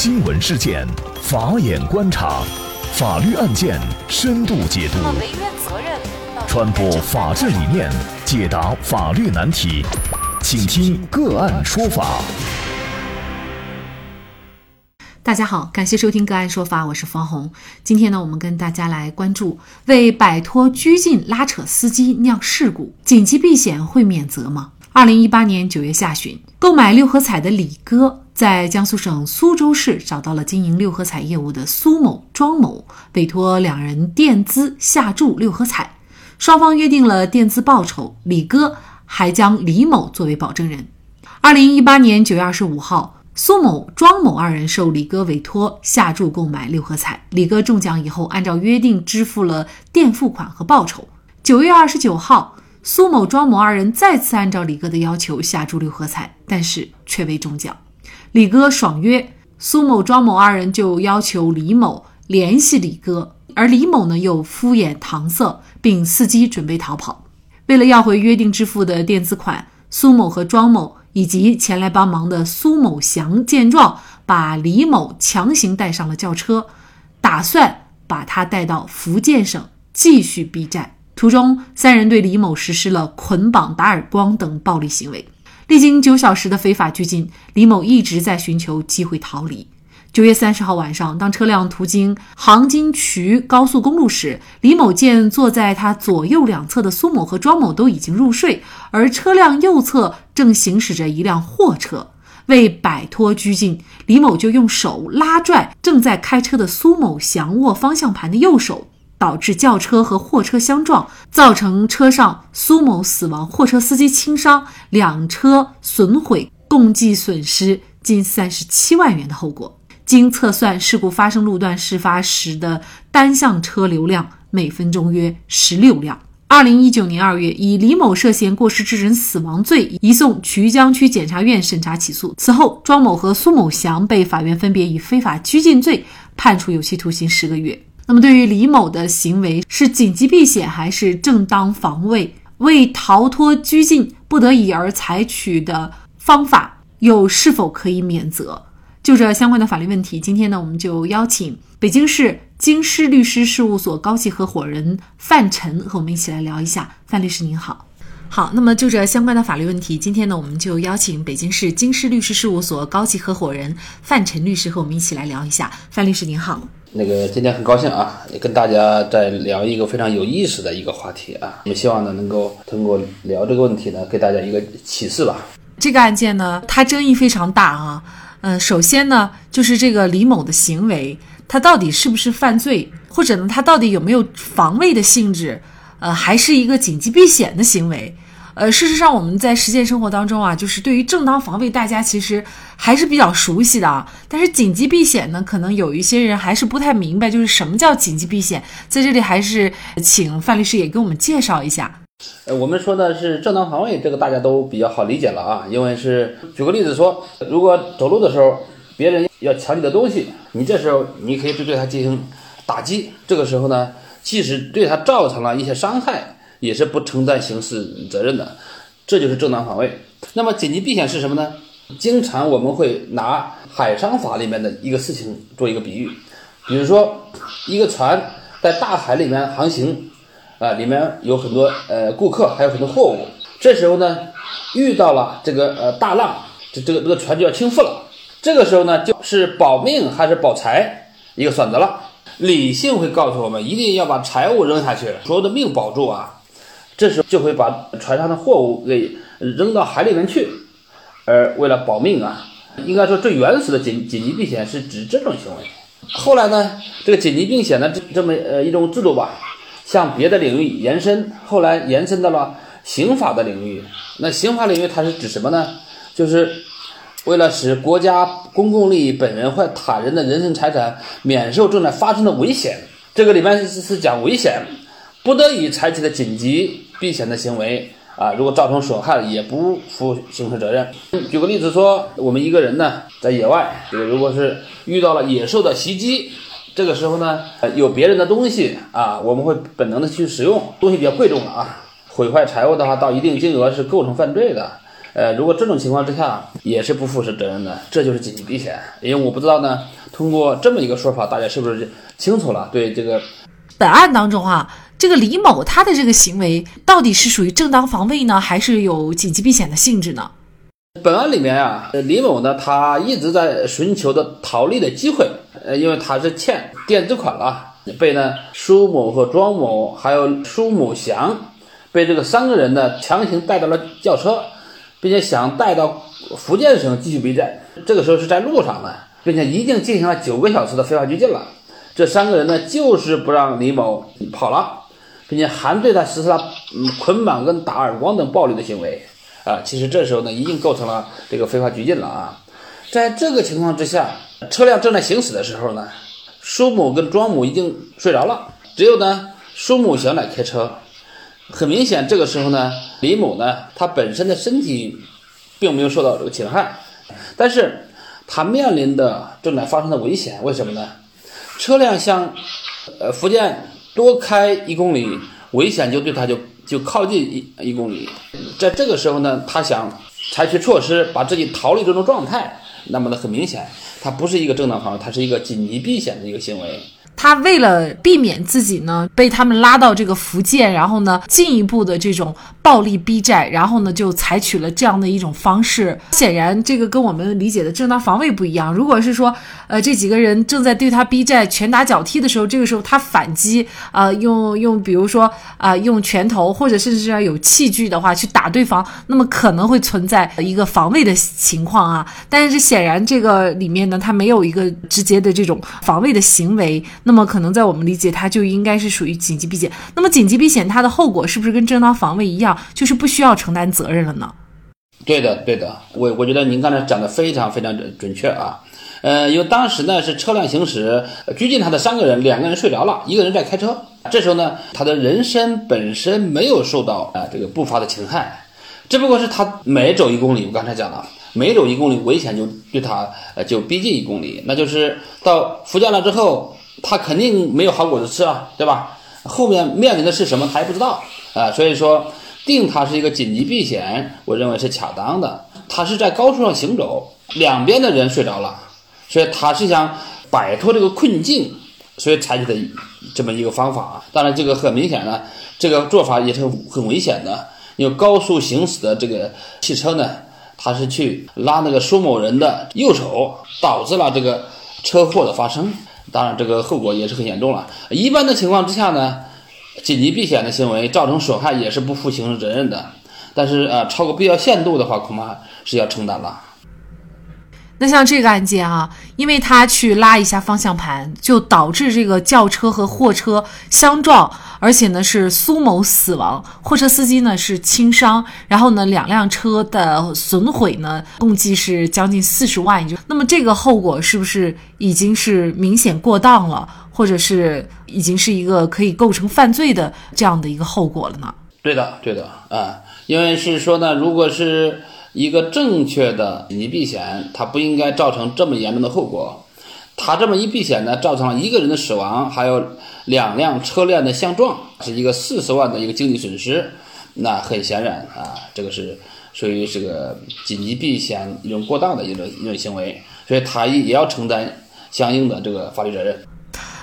新闻事件，法眼观察，法律案件深度解读，传播法治理念，解答法律难题，请听个案说法。大家好，感谢收听个案说法，我是方红。今天呢，我们跟大家来关注：为摆脱拘禁拉扯司机酿事故，紧急避险会免责吗？二零一八年九月下旬，购买六合彩的李哥在江苏省苏州市找到了经营六合彩业务的苏某、庄某，委托两人垫资下注六合彩，双方约定了垫资报酬。李哥还将李某作为保证人。二零一八年九月二十五号，苏某、庄某二人受李哥委托下注购买六合彩，李哥中奖以后，按照约定支付了垫付款和报酬。九月二十九号。苏某、庄某二人再次按照李哥的要求下注六合彩，但是却未中奖。李哥爽约，苏某、庄某二人就要求李某联系李哥，而李某呢又敷衍搪塞，并伺机准备逃跑。为了要回约定支付的垫资款，苏某和庄某以及前来帮忙的苏某祥见状，把李某强行带上了轿车，打算把他带到福建省继续逼债。途中，三人对李某实施了捆绑、打耳光等暴力行为。历经九小时的非法拘禁，李某一直在寻求机会逃离。九月三十号晚上，当车辆途经杭金渠高速公路时，李某见坐在他左右两侧的苏某和庄某都已经入睡，而车辆右侧正行驶着一辆货车。为摆脱拘禁，李某就用手拉拽正在开车的苏某祥握方向盘的右手。导致轿车和货车相撞，造成车上苏某死亡，货车司机轻伤，两车损毁，共计损失近三十七万元的后果。经测算，事故发生路段事发时的单向车流量每分钟约十六辆。二零一九年二月，以李某涉嫌过失致人死亡罪移送衢江区检察院审查起诉。此后，庄某和苏某祥被法院分别以非法拘禁罪判处有期徒刑十个月。那么，对于李某的行为是紧急避险还是正当防卫？为逃脱拘禁不得已而采取的方法，又是否可以免责？就这相关的法律问题，今天呢，我们就邀请北京市京师律师事务所高级合伙人范晨和我们一起来聊一下。范律师您好，好。那么就这相关的法律问题，今天呢，我们就邀请北京市京师律师事务所高级合伙人范晨律师和我们一起来聊一下。范律师您好。那个今天很高兴啊，也跟大家在聊一个非常有意思的一个话题啊。我们希望呢，能够通过聊这个问题呢，给大家一个启示吧。这个案件呢，它争议非常大啊。嗯，首先呢，就是这个李某的行为，他到底是不是犯罪，或者呢，他到底有没有防卫的性质？呃，还是一个紧急避险的行为？呃，事实上，我们在实践生活当中啊，就是对于正当防卫，大家其实还是比较熟悉的啊。但是紧急避险呢，可能有一些人还是不太明白，就是什么叫紧急避险。在这里，还是请范律师也给我们介绍一下。呃，我们说的是正当防卫，这个大家都比较好理解了啊。因为是举个例子说，如果走路的时候别人要抢你的东西，你这时候你可以对对他进行打击。这个时候呢，即使对他造成了一些伤害。也是不承担刑事责任的，这就是正当防卫。那么紧急避险是什么呢？经常我们会拿海商法里面的一个事情做一个比喻，比如说一个船在大海里面航行，啊，里面有很多呃顾客，还有很多货物。这时候呢，遇到了这个呃大浪，这这个这个船就要倾覆了。这个时候呢，就是保命还是保财一个选择了。理性会告诉我们，一定要把财物扔下去，所有的命保住啊。这时候就会把船上的货物给扔到海里面去，而为了保命啊，应该说最原始的紧紧急避险是指这种行为。后来呢，这个紧急避险的这这么呃一种制度吧，向别的领域延伸，后来延伸到了刑法的领域。那刑法领域它是指什么呢？就是为了使国家公共利益、本人或他人的人身财产免受正在发生的危险。这个里面是是讲危险，不得已采取的紧急。避险的行为啊，如果造成损害，也不负刑事责任。举个例子说，我们一个人呢，在野外，这个如果是遇到了野兽的袭击，这个时候呢，有别人的东西啊，我们会本能的去使用，东西比较贵重的啊，毁坏财物的话，到一定金额是构成犯罪的。呃，如果这种情况之下也是不负责任的，这就是紧急避险。因为我不知道呢，通过这么一个说法，大家是不是清楚了？对这个本案当中啊，这个李某他的这个行为到底是属于正当防卫呢，还是有紧急避险的性质呢？本案里面啊，李某呢，他一直在寻求的逃离的机会，呃，因为他是欠垫资款了，被呢苏某和庄某还有苏某祥，被这个三个人呢强行带到了轿车，并且想带到福建省继续逼债。这个时候是在路上呢，并且已经进行了九个小时的非法拘禁了。这三个人呢，就是不让李某跑了，并且还对他实施了嗯捆绑跟打耳光等暴力的行为。啊，其实这时候呢，已经构成了这个非法拘禁了啊。在这个情况之下，车辆正在行驶的时候呢，苏某跟庄某已经睡着了，只有呢苏某想来开车。很明显，这个时候呢，李某呢，他本身的身体并没有受到这个侵害，但是他面临的正在发生的危险，为什么呢？车辆向呃福建多开一公里，危险就对他就。就靠近一一公里，在这个时候呢，他想采取措施把自己逃离这种状态，那么呢，很明显，他不是一个正当防卫，他是一个紧急避险的一个行为。他为了避免自己呢被他们拉到这个福建，然后呢进一步的这种暴力逼债，然后呢就采取了这样的一种方式。显然，这个跟我们理解的正当防卫不一样。如果是说，呃，这几个人正在对他逼债、拳打脚踢的时候，这个时候他反击，呃，用用比如说啊用拳头或者甚至是要有器具的话去打对方，那么可能会存在一个防卫的情况啊。但是显然这个里面呢，他没有一个直接的这种防卫的行为。那么可能在我们理解，它就应该是属于紧急避险。那么紧急避险它的后果是不是跟正当防卫一样，就是不需要承担责任了呢？对的，对的。我我觉得您刚才讲的非常非常准准确啊。呃，因为当时呢是车辆行驶，拘禁他的三个人，两个人睡着了，一个人在开车。这时候呢，他的人身本身没有受到啊这个不法的侵害，只不过是他每走一公里，我刚才讲了。每走一公里，危险就对他呃就逼近一公里，那就是到福建了之后。他肯定没有好果子吃啊，对吧？后面面临的是什么，他也不知道啊。所以说，定他是一个紧急避险，我认为是恰当的。他是在高速上行走，两边的人睡着了，所以他是想摆脱这个困境，所以采取的这么一个方法。当然，这个很明显呢，这个做法也是很危险的。因为高速行驶的这个汽车呢，他是去拉那个苏某人的右手，导致了这个车祸的发生。当然，这个后果也是很严重了。一般的情况之下呢，紧急避险的行为造成损害也是不负刑事责任的。但是，呃，超过必要限度的话，恐怕是要承担了。那像这个案件啊，因为他去拉一下方向盘，就导致这个轿车和货车相撞，而且呢是苏某死亡，货车司机呢是轻伤，然后呢两辆车的损毁呢共计是将近四十万，那么这个后果是不是已经是明显过当了，或者是已经是一个可以构成犯罪的这样的一个后果了呢？对的，对的啊，因为是说呢，如果是。一个正确的紧急避险，它不应该造成这么严重的后果。他这么一避险呢，造成了一个人的死亡，还有两辆车辆的相撞，是一个四十万的一个经济损失。那很显然啊，这个是属于这个紧急避险一种过当的一种一种行为，所以他也要承担相应的这个法律责任。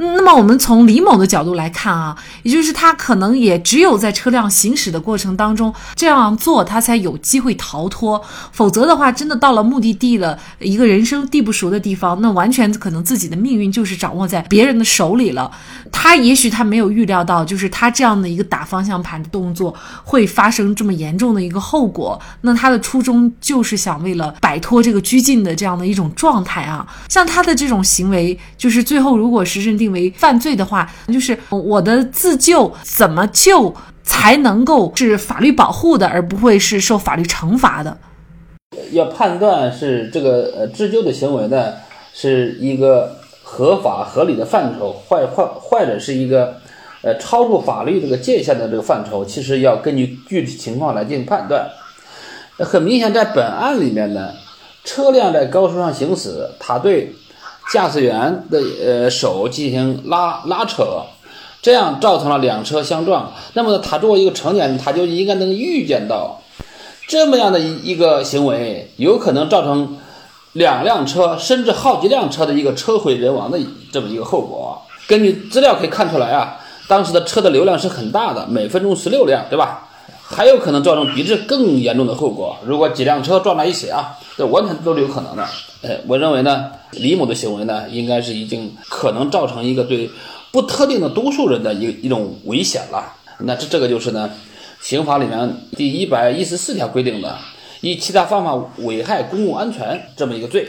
那么我们从李某的角度来看啊，也就是他可能也只有在车辆行驶的过程当中这样做，他才有机会逃脱。否则的话，真的到了目的地了，一个人生地不熟的地方，那完全可能自己的命运就是掌握在别人的手里了。他也许他没有预料到，就是他这样的一个打方向盘的动作会发生这么严重的一个后果。那他的初衷就是想为了摆脱这个拘禁的这样的一种状态啊。像他的这种行为，就是最后如果是认定。为犯罪的话，就是我的自救怎么救才能够是法律保护的，而不会是受法律惩罚的？要判断是这个呃自救的行为呢，是一个合法合理的范畴，或或或者是一个呃超出法律这个界限的这个范畴，其实要根据具体情况来进行判断。很明显，在本案里面呢，车辆在高速上行驶，它对。驾驶员的呃手进行拉拉扯，这样造成了两车相撞。那么他作为一个成年人，他就应该能预见到这么样的一一个行为，有可能造成两辆车甚至好几辆车的一个车毁人亡的这么一个后果。根据资料可以看出来啊，当时的车的流量是很大的，每分钟十六辆，对吧？还有可能造成比这更严重的后果。如果几辆车撞在一起啊，这完全都是有可能的。呃，我认为呢，李某的行为呢，应该是已经可能造成一个对不特定的多数人的一一种危险了。那这这个就是呢，刑法里面第一百一十四条规定的，以其他方法危害公共安全这么一个罪。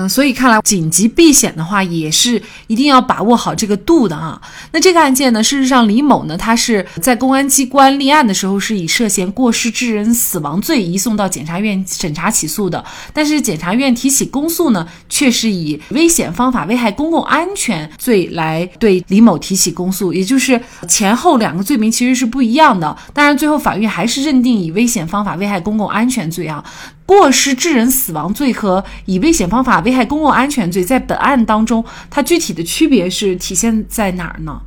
嗯，所以看来紧急避险的话，也是一定要把握好这个度的啊。那这个案件呢，事实上李某呢，他是在公安机关立案的时候，是以涉嫌过失致人死亡罪移送到检察院审查起诉的。但是检察院提起公诉呢，却是以危险方法危害公共安全罪来对李某提起公诉，也就是前后两个罪名其实是不一样的。当然，最后法院还是认定以危险方法危害公共安全罪啊。过失致人死亡罪和以危险方法危害公共安全罪，在本案当中，它具体的区别是体现在哪儿呢？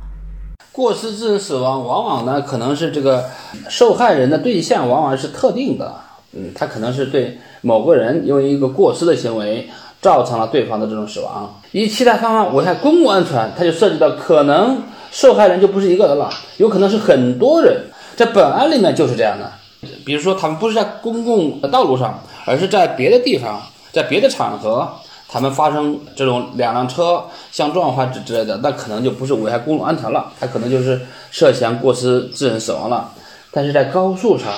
过失致人死亡，往往呢可能是这个受害人的对象往往是特定的，嗯，他可能是对某个人因为一个过失的行为造成了对方的这种死亡，以其他方法危害公共安全，它就涉及到可能受害人就不是一个人了，有可能是很多人，在本案里面就是这样的，比如说他们不是在公共道路上。而是在别的地方，在别的场合，他们发生这种两辆车相撞或之之类的，那可能就不是危害公共安全了，他可能就是涉嫌过失致人死亡了。但是在高速上，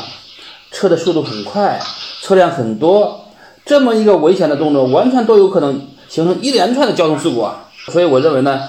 车的速度很快，车辆很多，这么一个危险的动作，完全都有可能形成一连串的交通事故啊！所以我认为呢，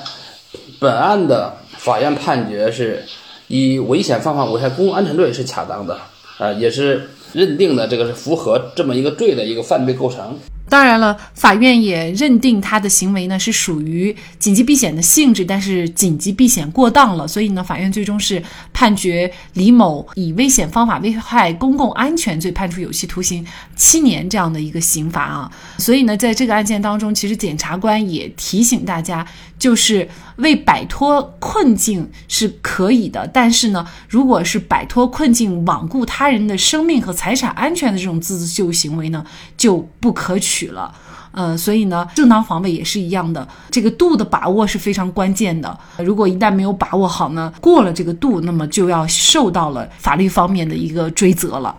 本案的法院判决是以危险方法危害公共安全罪是恰当的，啊，也是。认定的这个是符合这么一个罪的一个犯罪构成。当然了，法院也认定他的行为呢是属于紧急避险的性质，但是紧急避险过当了，所以呢，法院最终是判决李某以危险方法危害公共安全罪判处有期徒刑七年这样的一个刑罚啊。所以呢，在这个案件当中，其实检察官也提醒大家，就是为摆脱困境是可以的，但是呢，如果是摆脱困境罔顾他人的生命和财产安全的这种自救行为呢，就不可取。取了，呃，所以呢，正当防卫也是一样的，这个度的把握是非常关键的。如果一旦没有把握好呢，过了这个度，那么就要受到了法律方面的一个追责了。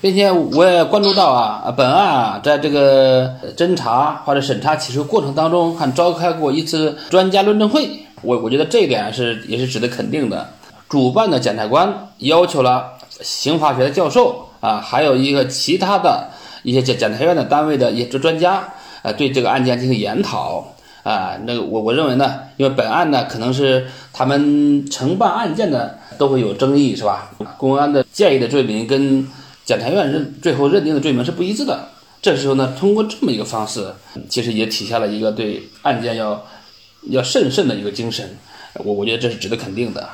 并且我也关注到啊，本案啊，在这个侦查或者审查起诉过程当中，还召开过一次专家论证会。我我觉得这一点是也是值得肯定的。主办的检察官要求了刑法学的教授啊，还有一个其他的。一些检检察院的单位的一些专家，呃，对这个案件进行研讨，啊，那个我我认为呢，因为本案呢可能是他们承办案件的都会有争议，是吧？公安的建议的罪名跟检察院认最后认定的罪名是不一致的，这时候呢，通过这么一个方式，其实也体现了一个对案件要要慎慎的一个精神，我我觉得这是值得肯定的。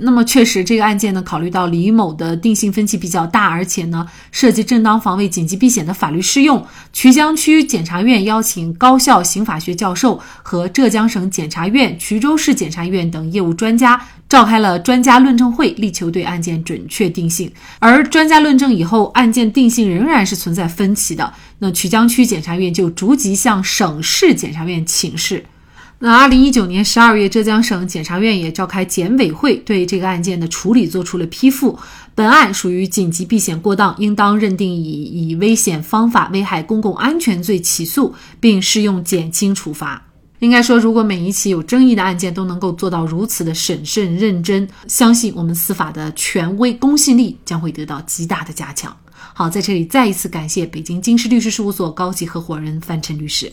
那么确实，这个案件呢，考虑到李某的定性分歧比较大，而且呢，涉及正当防卫、紧急避险的法律适用，衢江区检察院邀请高校刑法学教授和浙江省检察院、衢州市检察院等业务专家召开了专家论证会，力求对案件准确定性。而专家论证以后，案件定性仍然是存在分歧的，那衢江区检察院就逐级向省市检察院请示。那二零一九年十二月，浙江省检察院也召开检委会，对这个案件的处理作出了批复。本案属于紧急避险过当，应当认定以以危险方法危害公共安全罪起诉，并适用减轻处罚。应该说，如果每一起有争议的案件都能够做到如此的审慎认真，相信我们司法的权威公信力将会得到极大的加强。好，在这里再一次感谢北京京师律师事务所高级合伙人范晨律师。